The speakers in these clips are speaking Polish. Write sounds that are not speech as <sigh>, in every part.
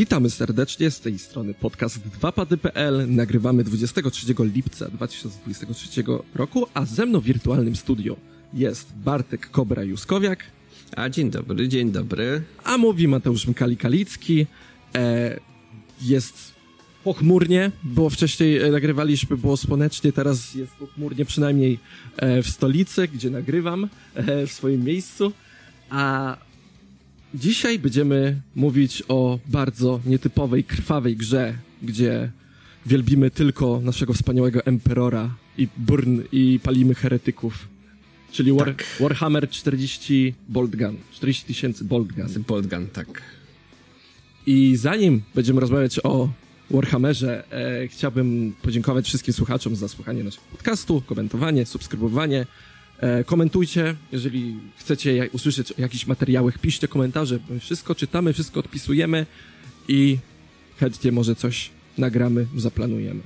Witamy serdecznie z tej strony podcast 2pady.pl. Nagrywamy 23 lipca 2023 roku, a ze mną w wirtualnym studio jest Bartek Kobra Juskowiak. A dzień dobry, dzień dobry. A mówi Mateusz Mkali-Kalicki. E, jest pochmurnie, bo wcześniej e, nagrywaliśmy, było słonecznie, teraz jest pochmurnie przynajmniej e, w stolicy, gdzie nagrywam, e, w swoim miejscu. A Dzisiaj będziemy mówić o bardzo nietypowej, krwawej grze, gdzie wielbimy tylko naszego wspaniałego Emperora i Burn i palimy heretyków. Czyli War, tak. Warhammer 40 Boltgun. 40 tysięcy Boltgun. Boltgun, tak. I zanim będziemy rozmawiać o Warhammerze, e, chciałbym podziękować wszystkim słuchaczom za słuchanie naszego podcastu, komentowanie, subskrybowanie, komentujcie, jeżeli chcecie usłyszeć o jakichś materiałach, piszcie komentarze. My wszystko czytamy, wszystko odpisujemy i chętnie może coś nagramy, zaplanujemy.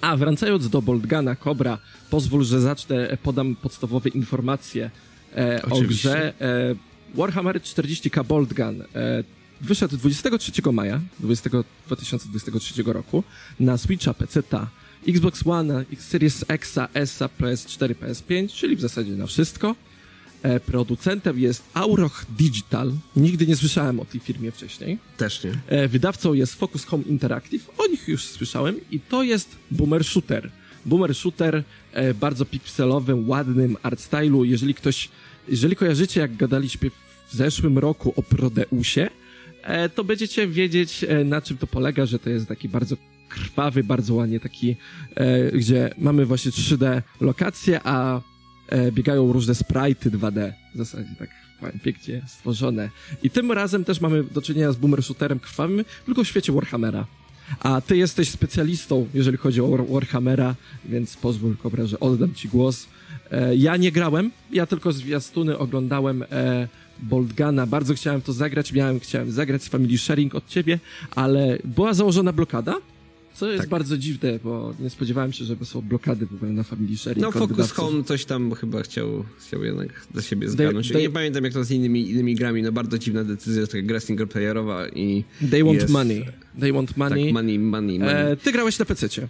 A wracając do Boltgana Cobra, pozwól, że zacznę, podam podstawowe informacje e, o grze. E, Warhammer 40k Boltgun e, wyszedł 23 maja 20, 2023 roku na Switcha, PC, Xbox One, X Series X, S, PS4, PS5, czyli w zasadzie na wszystko. E, producentem jest Auroch Digital. Nigdy nie słyszałem o tej firmie wcześniej. Też nie. E, wydawcą jest Focus Home Interactive. O nich już słyszałem i to jest Boomer Shooter. Boomer Shooter e, bardzo pikselowym, ładnym art stylu. Jeżeli ktoś, jeżeli kojarzycie, jak gadaliśmy w zeszłym roku o Prodeusie, e, to będziecie wiedzieć, e, na czym to polega, że to jest taki bardzo krwawy, bardzo ładnie taki, e, gdzie mamy właśnie 3D lokacje, a e, biegają różne sprite'y 2D. W zasadzie tak pięknie stworzone. I tym razem też mamy do czynienia z boomer shooterem krwawym, tylko w świecie Warhammera. A ty jesteś specjalistą, jeżeli chodzi o Warhammera, więc pozwól, Kobra, że oddam ci głos. E, ja nie grałem, ja tylko zwiastuny oglądałem e, Boltgana. Bardzo chciałem to zagrać, miałem, chciałem zagrać z Family Sharing od ciebie, ale była założona blokada co jest tak. bardzo dziwne, bo nie spodziewałem się, żeby są blokady w ogóle na Family Sharing. No Focus Home coś tam chyba chciał, chciał jednak dla siebie zgarnąć. They, nie pamiętam jak to z innymi, innymi grami, no bardzo dziwna decyzja, taka gra singleplayerowa i... They want jest... money. They want money. Tak, money, money, money. E, ty grałeś na PC-cie.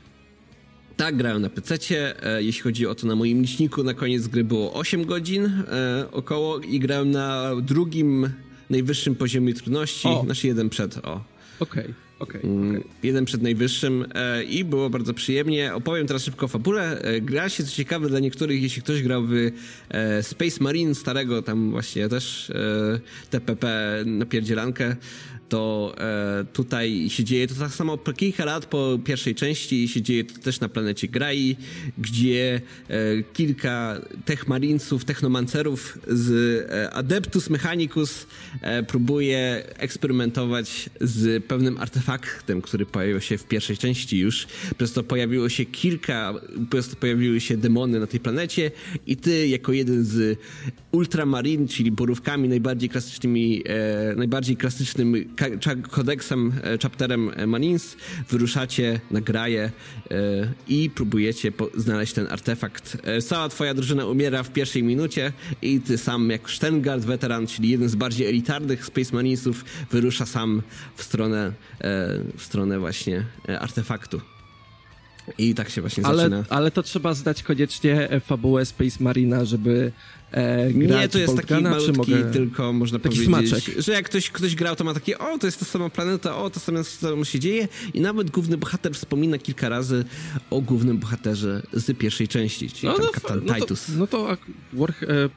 Tak, grałem na PC. E, jeśli chodzi o to, na moim liczniku na koniec gry było 8 godzin e, około i grałem na drugim najwyższym poziomie trudności, o. nasz jeden przed, o. Okej. Okay. Okay, mm, okay. Jeden przed najwyższym e, i było bardzo przyjemnie. Opowiem teraz szybko o fabule. E, gra się, co ciekawe dla niektórych, jeśli ktoś grał w e, Space Marine starego, tam właśnie też e, TPP na pierdzielankę, to e, tutaj się dzieje to tak samo po kilka lat po pierwszej części się dzieje to też na planecie Grai, gdzie e, kilka techmarinców, technomancerów z e, Adeptus Mechanicus e, próbuje eksperymentować z pewnym artefaktem, który pojawił się w pierwszej części już. Przez to pojawiło się kilka, przez to pojawiły się demony na tej planecie i ty jako jeden z Ultramarin, czyli borówkami najbardziej klasycznymi, e, najbardziej klasycznym kodeksem, e, chapterem e, Manins, wyruszacie na graję e, i próbujecie znaleźć ten artefakt. Cała twoja drużyna umiera w pierwszej minucie i ty sam, jak Stengard, weteran, czyli jeden z bardziej elitarnych Space Marinesów, wyrusza sam w stronę, w stronę właśnie artefaktu. I tak się właśnie ale, zaczyna. Ale to trzeba zdać koniecznie fabułę Space Marina, żeby e, Nie, to jest taki malutki, mogę... tylko można taki powiedzieć, smaczek. że jak ktoś, ktoś grał, to ma takie, o, to jest ta sama planeta, o, to samo, samo się dzieje i nawet główny bohater wspomina kilka razy o głównym bohaterze z pierwszej części, czyli no, no, kapitan no Titus. To, no to War, e,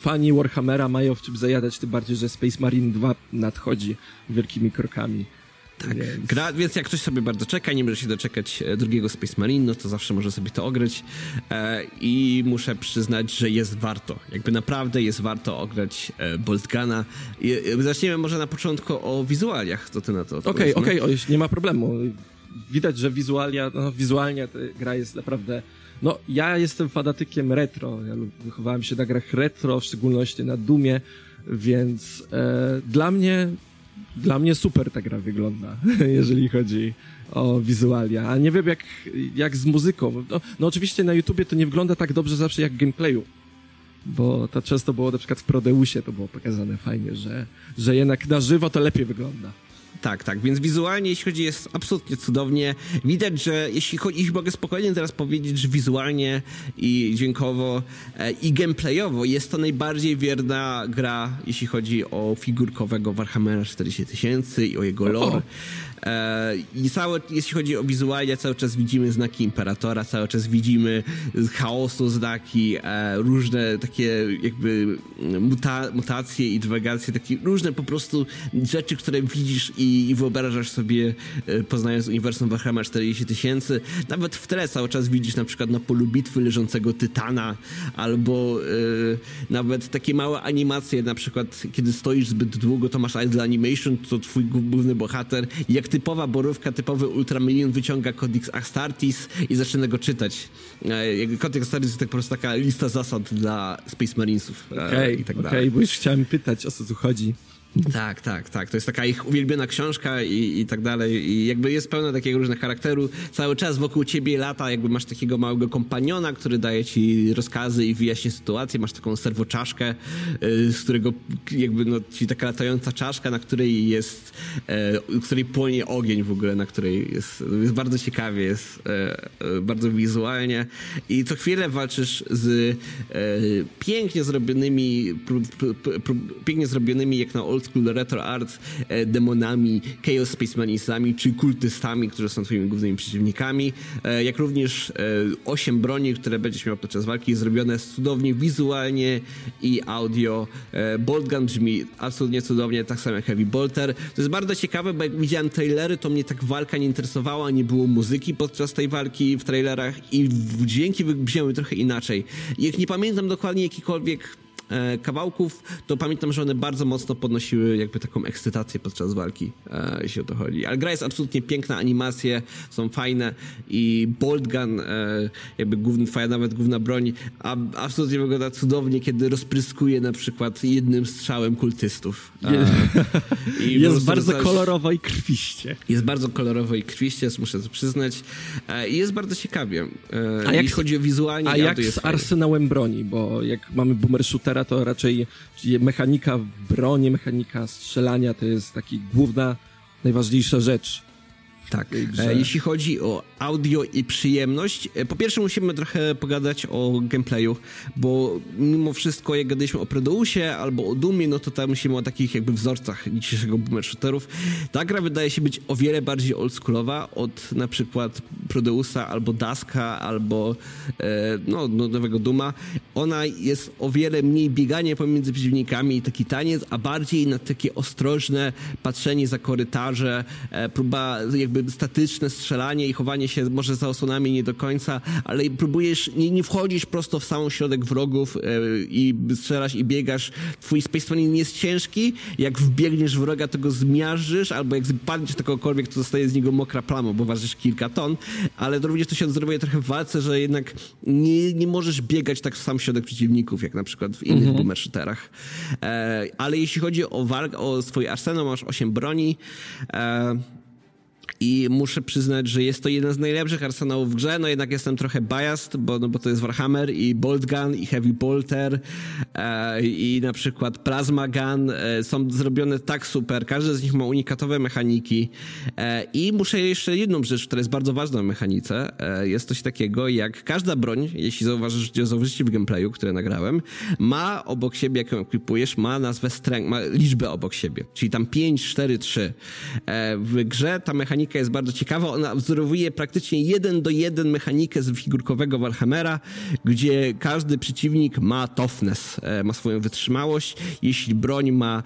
fani Warhammera mają w czym zajadać, tym bardziej, że Space Marine 2 nadchodzi wielkimi krokami. Tak, więc... Gra, więc jak ktoś sobie bardzo czeka, nie może się doczekać e, drugiego Space Marine, no to zawsze może sobie to ograć e, i muszę przyznać, że jest warto. Jakby naprawdę jest warto ograć e, Boltgana. E, zaczniemy może na początku o wizualiach, co ty na to Okej, okej, okay, nie ma problemu. Widać, że wizualia, no, wizualnie ta gra jest naprawdę... No, ja jestem fanatykiem retro. Ja wychowałem się na grach retro, w szczególności na Dumie, więc e, dla mnie dla mnie super ta gra wygląda, <laughs> jeżeli chodzi o wizualia. A nie wiem jak, jak z muzyką. No, no oczywiście na YouTubie to nie wygląda tak dobrze zawsze jak gameplayu. Bo to często było na przykład w Prodeusie to było pokazane fajnie, że, że jednak na żywo to lepiej wygląda. Tak, tak, więc wizualnie, jeśli chodzi, jest absolutnie cudownie. Widać, że jeśli chodzi, mogę spokojnie teraz powiedzieć, że wizualnie i dźwiękowo e, i gameplayowo jest to najbardziej wierna gra, jeśli chodzi o figurkowego Warhammera 40 tysięcy i o jego lore. E, I całe, jeśli chodzi o wizualia, cały czas widzimy znaki Imperatora, cały czas widzimy chaosu znaki, e, różne takie jakby muta, mutacje i dywagacje, takie różne po prostu rzeczy, które widzisz i, i wyobrażasz sobie e, poznając uniwersum Warhammer 40 tysięcy. Nawet w tle cały czas widzisz na przykład na polu bitwy leżącego Tytana, albo nawet takie małe animacje, na przykład kiedy stoisz zbyt długo, to masz idle animation, to twój główny bohater, jak ty typowa borówka, typowy Ultramillion wyciąga Codex Astartes i zaczyna go czytać. E, Codex Astartes jest tak po prostu taka lista zasad dla Space Marinesów. E, okej, okay, tak okej, okay, bo już chciałem pytać, o co tu chodzi. Tak, tak, tak. To jest taka ich uwielbiona książka i, i tak dalej. I jakby jest pełna takiego różnego charakteru. Cały czas wokół ciebie lata, jakby masz takiego małego kompaniona, który daje ci rozkazy i wyjaśnia sytuację. Masz taką serwoczaszkę, y, z którego jakby no, ci taka latająca czaszka, na której jest, w której płonie ogień w ogóle, na której jest, jest bardzo ciekawie, jest e, bardzo wizualnie. I co chwilę walczysz z pięknie zrobionymi, pięknie zrobionymi jak na old school retro art e, demonami, Chaos Space Manisami czy kultystami, którzy są twoimi głównymi przeciwnikami, e, jak również e, osiem broni, które będziesz miał podczas walki, zrobione cudownie wizualnie i audio. Bolt Gun brzmi absolutnie cudownie, tak samo jak Heavy Bolter. To jest bardzo ciekawe, bo jak widziałem trailery, to mnie tak walka nie interesowała, nie było muzyki podczas tej walki w trailerach i dźwięki brzmiały trochę inaczej. Jak nie pamiętam dokładnie jakikolwiek kawałków, to pamiętam, że one bardzo mocno podnosiły jakby taką ekscytację podczas walki, e, jeśli o to chodzi. Ale gra jest absolutnie piękna, animacje są fajne i Bolt Gun, e, jakby główny, twoja nawet główna broń, a, absolutnie wygląda cudownie, kiedy rozpryskuje na przykład jednym strzałem kultystów. <laughs> Jest bardzo kolorowo i krwiście. Jest bardzo kolorowo i krwiście, muszę to przyznać. E, I jest bardzo ciekawie. E, a jak, chodzi o wizualnie. A jak z arsenałem broni, bo jak mamy boomer shooter to raczej mechanika broni, mechanika strzelania to jest taki główna, najważniejsza rzecz tak. E, jeśli chodzi o audio i przyjemność, e, po pierwsze musimy trochę pogadać o gameplayu, bo mimo wszystko jak gadaliśmy o Prodeusie albo o Dumie, no to tam musimy o takich jakby wzorcach dzisiejszego boomer shooterów. Ta gra wydaje się być o wiele bardziej oldschoolowa od na przykład Prodeusa albo Daska albo e, no, no, nowego Duma. Ona jest o wiele mniej bieganie pomiędzy przeciwnikami i taki taniec, a bardziej na takie ostrożne patrzenie za korytarze, próba jakby statyczne strzelanie i chowanie się może za osłonami nie do końca, ale próbujesz, nie, nie wchodzisz prosto w sam środek wrogów e, i strzelasz i biegasz. Twój Space nie jest ciężki, jak wbiegniesz wroga, to go zmiażdżysz, albo jak spadniesz takokolwiek, to zostaje z niego mokra plama, bo ważysz kilka ton, ale to również to się odrobuje trochę w walce, że jednak nie, nie możesz biegać tak w sam środek przeciwników, jak na przykład w innych mhm. boomer shooterach. E, ale jeśli chodzi o walkę, o swój arsenał, masz 8 broni, e, i muszę przyznać, że jest to jeden z najlepszych arsenałów w grze, no jednak jestem trochę biased, bo, no bo to jest Warhammer i Bolt Gun i Heavy Bolter e, i na przykład Plasma Gun e, są zrobione tak super, każdy z nich ma unikatowe mechaniki e, i muszę jeszcze jedną rzecz, która jest bardzo ważna w mechanice, e, jest coś takiego jak każda broń, jeśli zauważysz, zauważycie w gameplayu, które nagrałem, ma obok siebie, jak ją ekwipujesz, ma nazwę strength, ma liczbę obok siebie, czyli tam 5, 4, 3. w grze ta mechanika mechanika jest bardzo ciekawa. Ona wzorowuje praktycznie jeden do jeden mechanikę z figurkowego Warhammera, gdzie każdy przeciwnik ma toughness, e, ma swoją wytrzymałość. Jeśli broń ma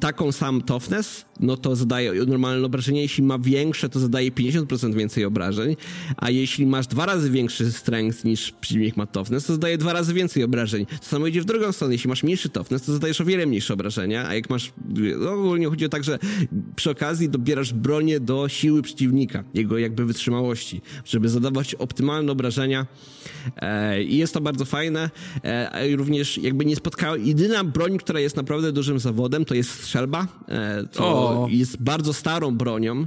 taką sam toughness, no to zadaje normalne obrażenia. Jeśli ma większe, to zadaje 50% więcej obrażeń. A jeśli masz dwa razy większy strength niż przeciwnik ma toughness, to zadaje dwa razy więcej obrażeń. To samo idzie w drugą stronę. Jeśli masz mniejszy toughness, to zadajesz o wiele mniejsze obrażenia. A jak masz... No, ogólnie chodzi o tak, że przy okazji dobierasz bronię do siły przeciwnika, jego jakby wytrzymałości, żeby zadawać optymalne obrażenia. E, I jest to bardzo fajne. E, I również jakby nie spotkałem... Jedyna broń, która jest naprawdę dużym zawodem, to jest strzelba. E, co jest bardzo starą bronią.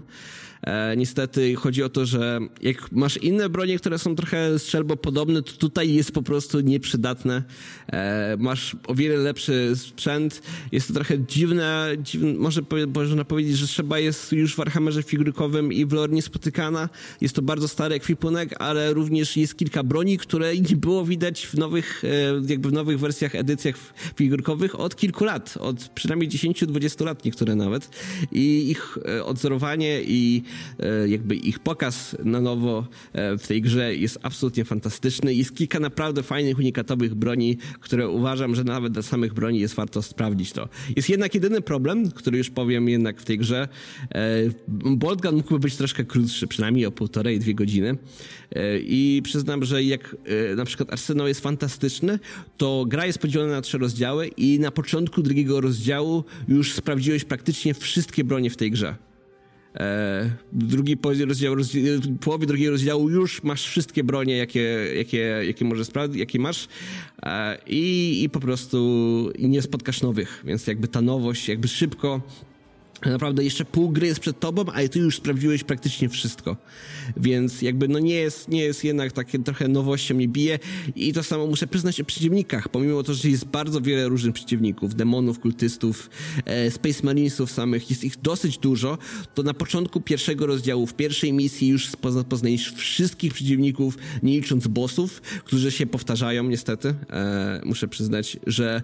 E, niestety chodzi o to, że jak masz inne bronie, które są trochę strzelbopodobne, to tutaj jest po prostu nieprzydatne. E, masz o wiele lepszy sprzęt. Jest to trochę dziwne, dziwne może można powiedzieć, że trzeba jest już w Warhammerze figurkowym i w lore niespotykana. Jest to bardzo stary ekwipunek, ale również jest kilka broni, które nie było widać w nowych, e, jakby w nowych wersjach, edycjach figurkowych od kilku lat, od przynajmniej 10-20 lat niektóre nawet. I ich odzorowanie i jakby ich pokaz na nowo w tej grze jest absolutnie fantastyczny. Jest kilka naprawdę fajnych, unikatowych broni, które uważam, że nawet dla samych broni jest warto sprawdzić to. Jest jednak jedyny problem, który już powiem jednak w tej grze. Boltgun mógłby być troszkę krótszy, przynajmniej o półtorej, dwie godziny. I przyznam, że jak na przykład Arsenał jest fantastyczny, to gra jest podzielona na trzy rozdziały i na początku drugiego rozdziału już sprawdziłeś praktycznie wszystkie bronie w tej grze. E, drugi rozdział, rozdział, w połowie drugiego rozdziału już masz wszystkie bronie, jakie, jakie, jakie możesz sprawdzić, jakie masz e, i, i po prostu nie spotkasz nowych, więc jakby ta nowość jakby szybko Naprawdę jeszcze pół gry jest przed tobą, a ty już sprawdziłeś praktycznie wszystko. Więc jakby no nie jest, nie jest jednak takie trochę nowością mi bije i to samo muszę przyznać o przeciwnikach, pomimo to, że jest bardzo wiele różnych przeciwników, demonów, kultystów, e, Space Marinesów samych, jest ich dosyć dużo, to na początku pierwszego rozdziału, w pierwszej misji już poznajesz wszystkich przeciwników, nie licząc bossów, którzy się powtarzają niestety. E, muszę przyznać, że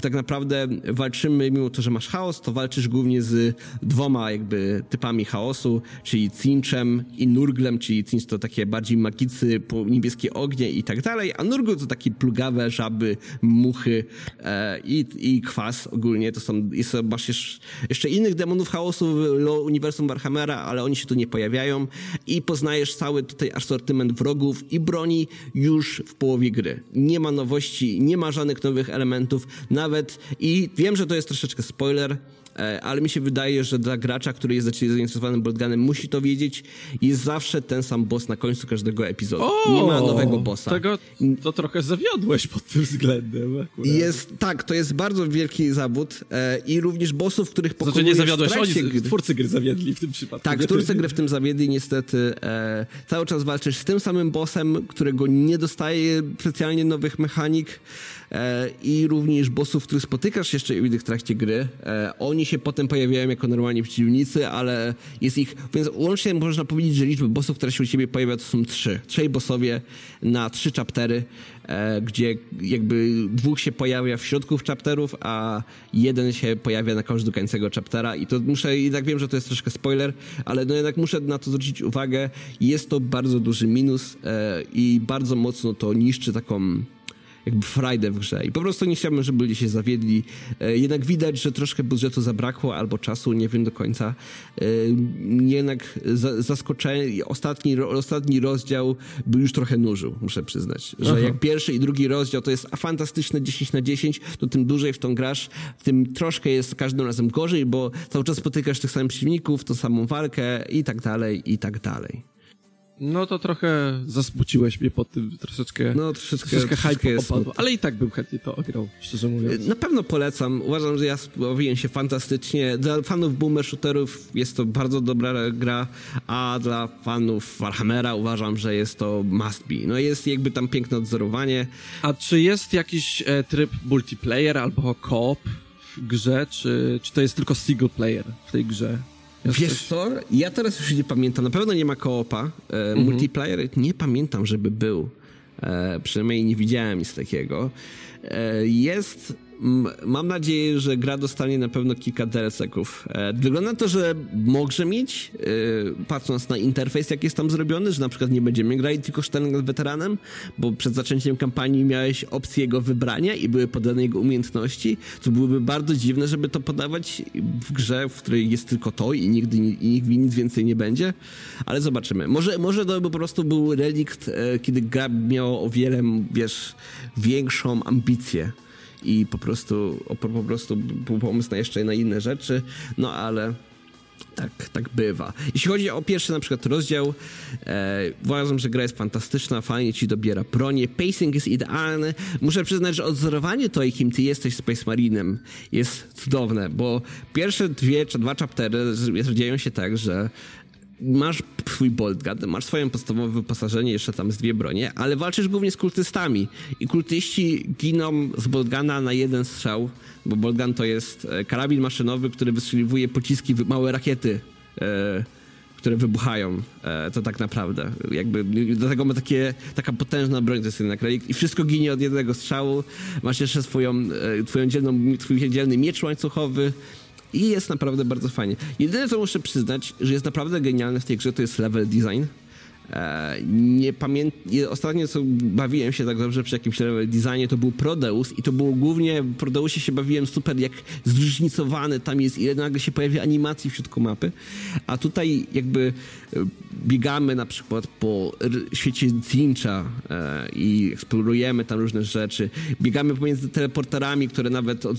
tak naprawdę walczymy, mimo to, że masz chaos, to walczysz głównie z dwoma jakby typami chaosu, czyli Cinchem i Nurglem, czyli Cinch to takie bardziej magicy, niebieskie ognie i tak dalej, a Nurgle to takie plugawe żaby, muchy e, i, i kwas ogólnie. To są, jest, masz jeszcze innych demonów chaosu w uniwersum Warhammera, ale oni się tu nie pojawiają i poznajesz cały tutaj asortyment wrogów i broni już w połowie gry. Nie ma nowości, nie ma żadnych nowych elementów, nawet i wiem, że to jest troszeczkę spoiler, ale mi się wydaje, że dla gracza, który jest zainteresowany Bloodgunem, musi to wiedzieć, jest zawsze ten sam boss na końcu każdego epizodu. O, nie ma nowego bossa. Tego to trochę zawiodłeś pod tym względem. Akurat. Jest, tak, to jest bardzo wielki zawód e, i również bossów, których pokonujesz znaczy nie zawiodłeś, oni, twórcy gry zawiedli w tym przypadku. Tak, twórcy gry w tym zawiedli niestety. E, cały czas walczysz z tym samym bossem, którego nie dostaje specjalnie nowych mechanik. E, i również bossów, których spotykasz jeszcze w trakcie gry. E, oni się potem pojawiają jako normalni przeciwnicy, ale jest ich, więc łącznie można powiedzieć, że liczba bossów, które się u ciebie pojawia, to są trzy. Trzej bossowie na trzy chaptery, e, gdzie jakby dwóch się pojawia w środku chapterów, a jeden się pojawia na końcu końcego chaptera i to muszę, i tak wiem, że to jest troszkę spoiler, ale no jednak muszę na to zwrócić uwagę. Jest to bardzo duży minus i bardzo mocno to niszczy taką jakby frajdę w grze. I po prostu nie chciałbym, żeby ludzie się zawiedli. E, jednak widać, że troszkę budżetu zabrakło albo czasu, nie wiem do końca. E, jednak zaskoczenie, ostatni, ostatni rozdział by już trochę nużył, muszę przyznać. Że Aha. jak pierwszy i drugi rozdział to jest fantastyczne 10 na 10, to tym dłużej w tą grasz, tym troszkę jest każdym razem gorzej, bo cały czas spotykasz tych samych przeciwników, tą samą walkę i tak dalej, i tak dalej. No to trochę zasmuciłeś mnie pod tym troszeczkę. No troszeczkę, troszeczkę hype opadł, ale i tak bym chętnie to ograł, szczerze mówiąc. Na pewno polecam. Uważam, że ja bawiłem się fantastycznie. Dla fanów boomer shooterów jest to bardzo dobra gra, a dla fanów Warhammera uważam, że jest to must be. No jest jakby tam piękne odzorowanie. A czy jest jakiś e, tryb multiplayer albo co-op w grze, czy, czy to jest tylko single player w tej grze? Wiesz co? Ja teraz już nie pamiętam. Na pewno nie ma koopa. E, mhm. Multiplayer nie pamiętam, żeby był. E, przynajmniej nie widziałem nic takiego. E, jest mam nadzieję, że gra dostanie na pewno kilka DLC-ków. E, wygląda to, że może mieć, e, patrząc na interfejs, jak jest tam zrobiony, że na przykład nie będziemy grali tylko sztangą weteranem, bo przed zaczęciem kampanii miałeś opcję jego wybrania i były podane jego umiejętności, co byłoby bardzo dziwne, żeby to podawać w grze, w której jest tylko to i nigdy i nigdy nic więcej nie będzie, ale zobaczymy. Może, może to by po prostu był relikt, e, kiedy gra miała o wiele, wiesz, większą ambicję i po prostu, po prostu był pomysł na jeszcze na inne rzeczy, no ale tak, tak bywa. Jeśli chodzi o pierwszy na przykład rozdział, e, uważam, że gra jest fantastyczna, fajnie ci dobiera bronię, pacing jest idealny. Muszę przyznać, że odzorowanie to, jakim ty jesteś Space Marinem jest cudowne, bo pierwsze dwie czy dwa chaptery dzieją się tak, że masz swój bolt gun, masz swoje podstawowe wyposażenie, jeszcze tam z dwie bronie, ale walczysz głównie z kultystami i kultyści giną z boltgana na jeden strzał, bo boltgun to jest e, karabin maszynowy, który wystrzeliwuje pociski, małe rakiety e, które wybuchają, e, to tak naprawdę. Jakby, dlatego ma takie, taka potężna broń, to jest jednak relik i wszystko ginie od jednego strzału. Masz jeszcze swoją, twoją dzielną, twój dzielny miecz łańcuchowy, i jest naprawdę bardzo fajnie. Jedyne, co muszę przyznać, że jest naprawdę genialne w tej grze, to jest level design. E, nie pamiętam, ostatnio co bawiłem się tak dobrze przy jakimś level designie, to był Prodeus i to było głównie, w Prodeusie się bawiłem super jak zróżnicowany tam jest, ile nagle się pojawia animacji w środku mapy, a tutaj jakby e, biegamy na przykład po świecie Zincha e, i eksplorujemy tam różne rzeczy, biegamy pomiędzy teleporterami, które nawet od,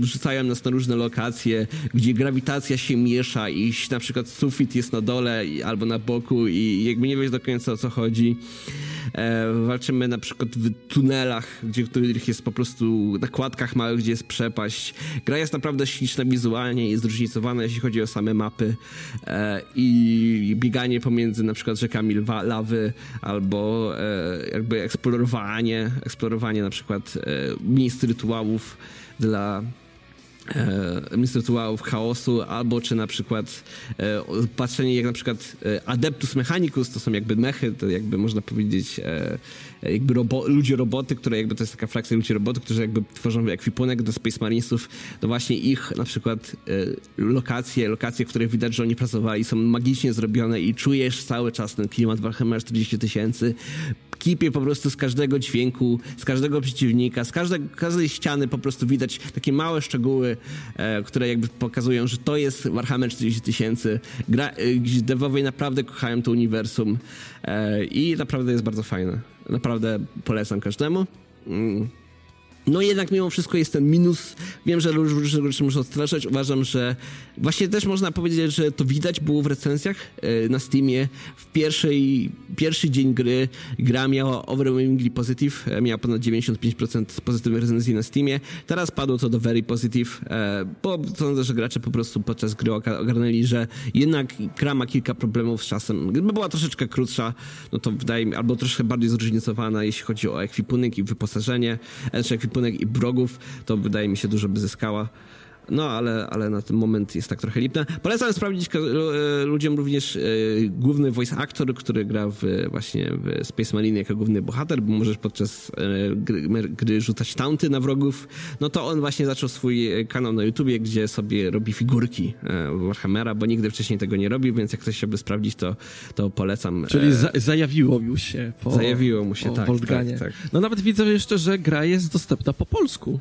rzucają nas na różne lokacje, gdzie grawitacja się miesza i na przykład sufit jest na dole albo na boku i jakby nie wiesz do końca o co chodzi. E, walczymy na przykład w tunelach, gdzie których jest po prostu na kładkach małych, gdzie jest przepaść. Gra jest naprawdę śliczna wizualnie, jest zróżnicowana, jeśli chodzi o same mapy e, i bieganie pomiędzy na przykład rzekami lwa, lawy albo e, jakby eksplorowanie, eksplorowanie na przykład e, miejsc rytuałów dla rytuałów chaosu, albo czy na przykład e, patrzenie jak na przykład e, Adeptus Mechanicus, to są jakby mechy, to jakby można powiedzieć e, jakby robo, ludzie roboty, które jakby to jest taka frakcja ludzi roboty, którzy jakby tworzą ekwipunek do Space Marinesów, to właśnie ich na przykład e, lokacje, lokacje, w których widać, że oni pracowali są magicznie zrobione i czujesz cały czas ten klimat Warhammer 40 tysięcy kipie po prostu z każdego dźwięku, z każdego przeciwnika, z każdej, każdej ściany po prostu widać takie małe szczegóły, e, które jakby pokazują, że to jest Warhammer 40 tysięcy. E, devowie naprawdę kochają to uniwersum e, i naprawdę jest bardzo fajne. Naprawdę polecam każdemu. Mm. No jednak mimo wszystko jest ten minus. Wiem, że różne rzeczy muszę odstraszać. Uważam, że właśnie też można powiedzieć, że to widać było w recenzjach e, na Steamie. W pierwszej, pierwszy dzień gry gra miała overwhelmingly positive, e, miała ponad 95% pozytywnych recenzji na Steamie. Teraz padło to do very positive, e, bo sądzę, że gracze po prostu podczas gry ogarnęli, że jednak gra ma kilka problemów z czasem. Gdyby była troszeczkę krótsza, no to wydaje mi, albo troszkę bardziej zróżnicowana, jeśli chodzi o ekwipunek i wyposażenie, czy ekwipunek ekwipunek i brogów, to wydaje mi się dużo by zyskała. No, ale, ale na ten moment jest tak trochę lipna. Polecam sprawdzić e, ludziom również e, główny voice actor, który gra w, właśnie w Space Marine jako główny bohater, bo możesz podczas e, gry, gry rzucać taunty na wrogów. No to on właśnie zaczął swój kanał na YouTubie, gdzie sobie robi figurki Warhammera, bo nigdy wcześniej tego nie robił, więc jak ktoś chciałby sprawdzić, to, to polecam. Czyli za zajawiło mu się po Zajawiło mu się, tak, tak, tak. No nawet widzę jeszcze, że gra jest dostępna po polsku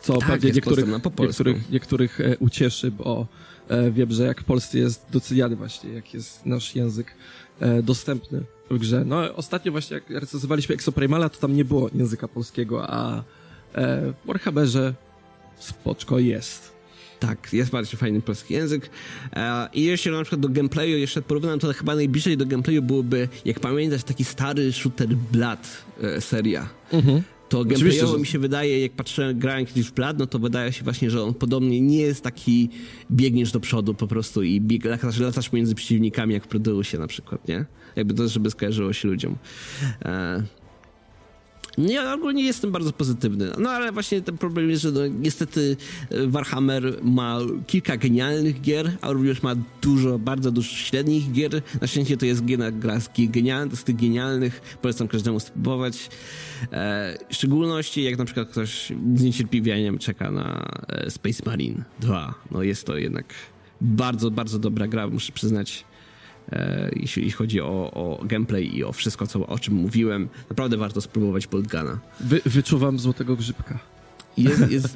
co tak, pewnie niektórych, niektórych, niektórych e, ucieszy, bo e, wiem, że jak w Polsce jest doceniany właśnie, jak jest nasz język e, dostępny w grze. No ostatnio właśnie jak recenzowaliśmy Exoprimala, to tam nie było języka polskiego, a w Warhammerze spoczko jest. Tak, jest bardzo fajny polski język. I jeśli na przykład do gameplayu jeszcze porównam, to chyba najbliżej do gameplayu byłoby, jak pamiętasz, taki stary shooter Blood seria. Mhm to gameplayowo że... mi się wydaje, jak patrzę, grałem kiedyś w Blood, no to wydaje się właśnie, że on podobnie nie jest taki, biegniesz do przodu po prostu i bieg, latasz, latasz między przeciwnikami, jak w Prodeusie na przykład, nie? Jakby to, żeby skojarzyło się ludziom. E nie, ogólnie jestem bardzo pozytywny. No ale właśnie ten problem jest, że no, niestety e, Warhammer ma kilka genialnych gier, a również ma dużo, bardzo dużo średnich gier. Na szczęście to jest gra z genialnych, z tych genialnych. Polecam każdemu spróbować. E, w szczególności jak na przykład ktoś z niecierpliwieniem czeka na e, Space Marine 2. No jest to jednak bardzo, bardzo dobra gra, muszę przyznać. E, jeśli chodzi o, o gameplay i o wszystko, co, o czym mówiłem. Naprawdę warto spróbować Boltgana. Wy, wyczuwam złotego grzybka. Jest, jest,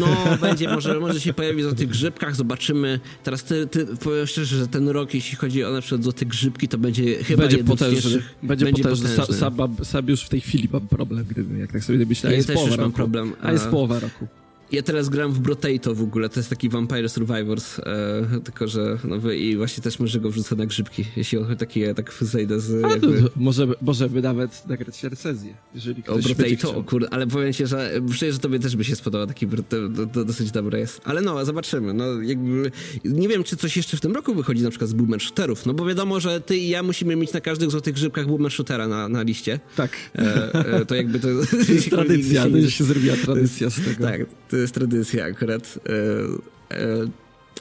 no, będzie, może, może się pojawić na tych grzybkach, zobaczymy. Teraz ty, ty, powiem szczerze, że ten rok, jeśli chodzi o na przykład złote grzybki, to będzie chyba będzie potężny. Będzie, będzie potężny. potężny. Sam, już w tej chwili mam problem, gdy, jak tak sobie myślę, ja jest połowa roku. problem. A jest połowa roku. Ja teraz gram w Brotato w ogóle, to jest taki Vampire Survivors, e, tylko że nowy i właśnie też może go wrzucę na grzybki, jeśli on taki, ja tak zejdę z Ale to, jakby... może, może by nawet nagrać recenzję, jeżeli O ktoś będzie Brotato, o kurde, ale powiem ci, że myślę, że tobie też by się spodobał taki to, to dosyć dobre jest. Ale no, zobaczymy, no jakby, nie wiem, czy coś jeszcze w tym roku wychodzi na przykład z boomer shooterów, no bo wiadomo, że ty i ja musimy mieć na każdych złotych grzybkach boomer shootera na, na liście. Tak, E, e, to jakby to... to jest <laughs> tradycja, to już się zrobiła tradycja z tego. Tak, to jest tradycja akurat. E, e,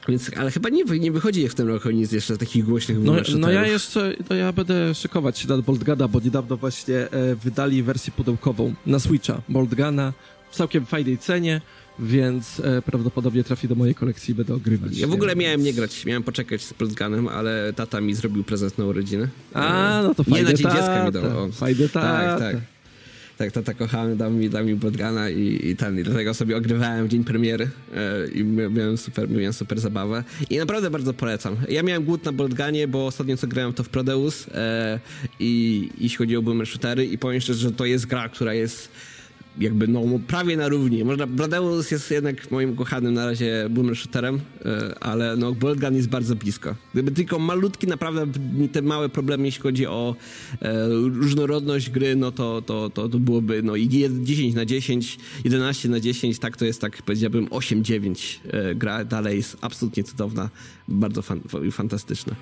więc, ale chyba nie, nie wychodzi w tym roku nic jeszcze z takich głośnych No, no ja jeszcze, to ja będę szykować się na Boltgana, bo niedawno właśnie e, wydali wersję pudełkową na Switcha Boltgana w całkiem fajnej cenie, więc e, prawdopodobnie trafi do mojej kolekcji i będę ogrywać. Ja w ogóle miałem nie grać, miałem poczekać z Bloodgunem, ale tata mi zrobił prezent na urodziny. A, no to Nie fajny na dzień tata, dziecka mi dał. Tata. Tak, tak. Tak, tata kochany dał mi, dał mi Bloodguna i, i ten, i dlatego sobie ogrywałem w dzień premiery e, i mia- miałem super, miałem super zabawę. I naprawdę bardzo polecam. Ja miałem głód na Bloodgunie, bo ostatnio co grałem to w Prodeus e, i jeśli chodzi o boomer shootery i powiem szczerze, że to jest gra, która jest jakby no prawie na równi. Można, Prodeus jest jednak moim kochanym na razie boomer shooterem, e, ale no Bloodgun jest bardzo blisko. Gdyby tylko malutki naprawdę te małe problemy, jeśli chodzi o e, różnorodność gry, no to, to, to, to byłoby no i jed- 10 na 10, 11 na 10, tak to jest tak powiedziałbym 8-9 e, gra dalej jest absolutnie cudowna, bardzo fan, fantastyczna.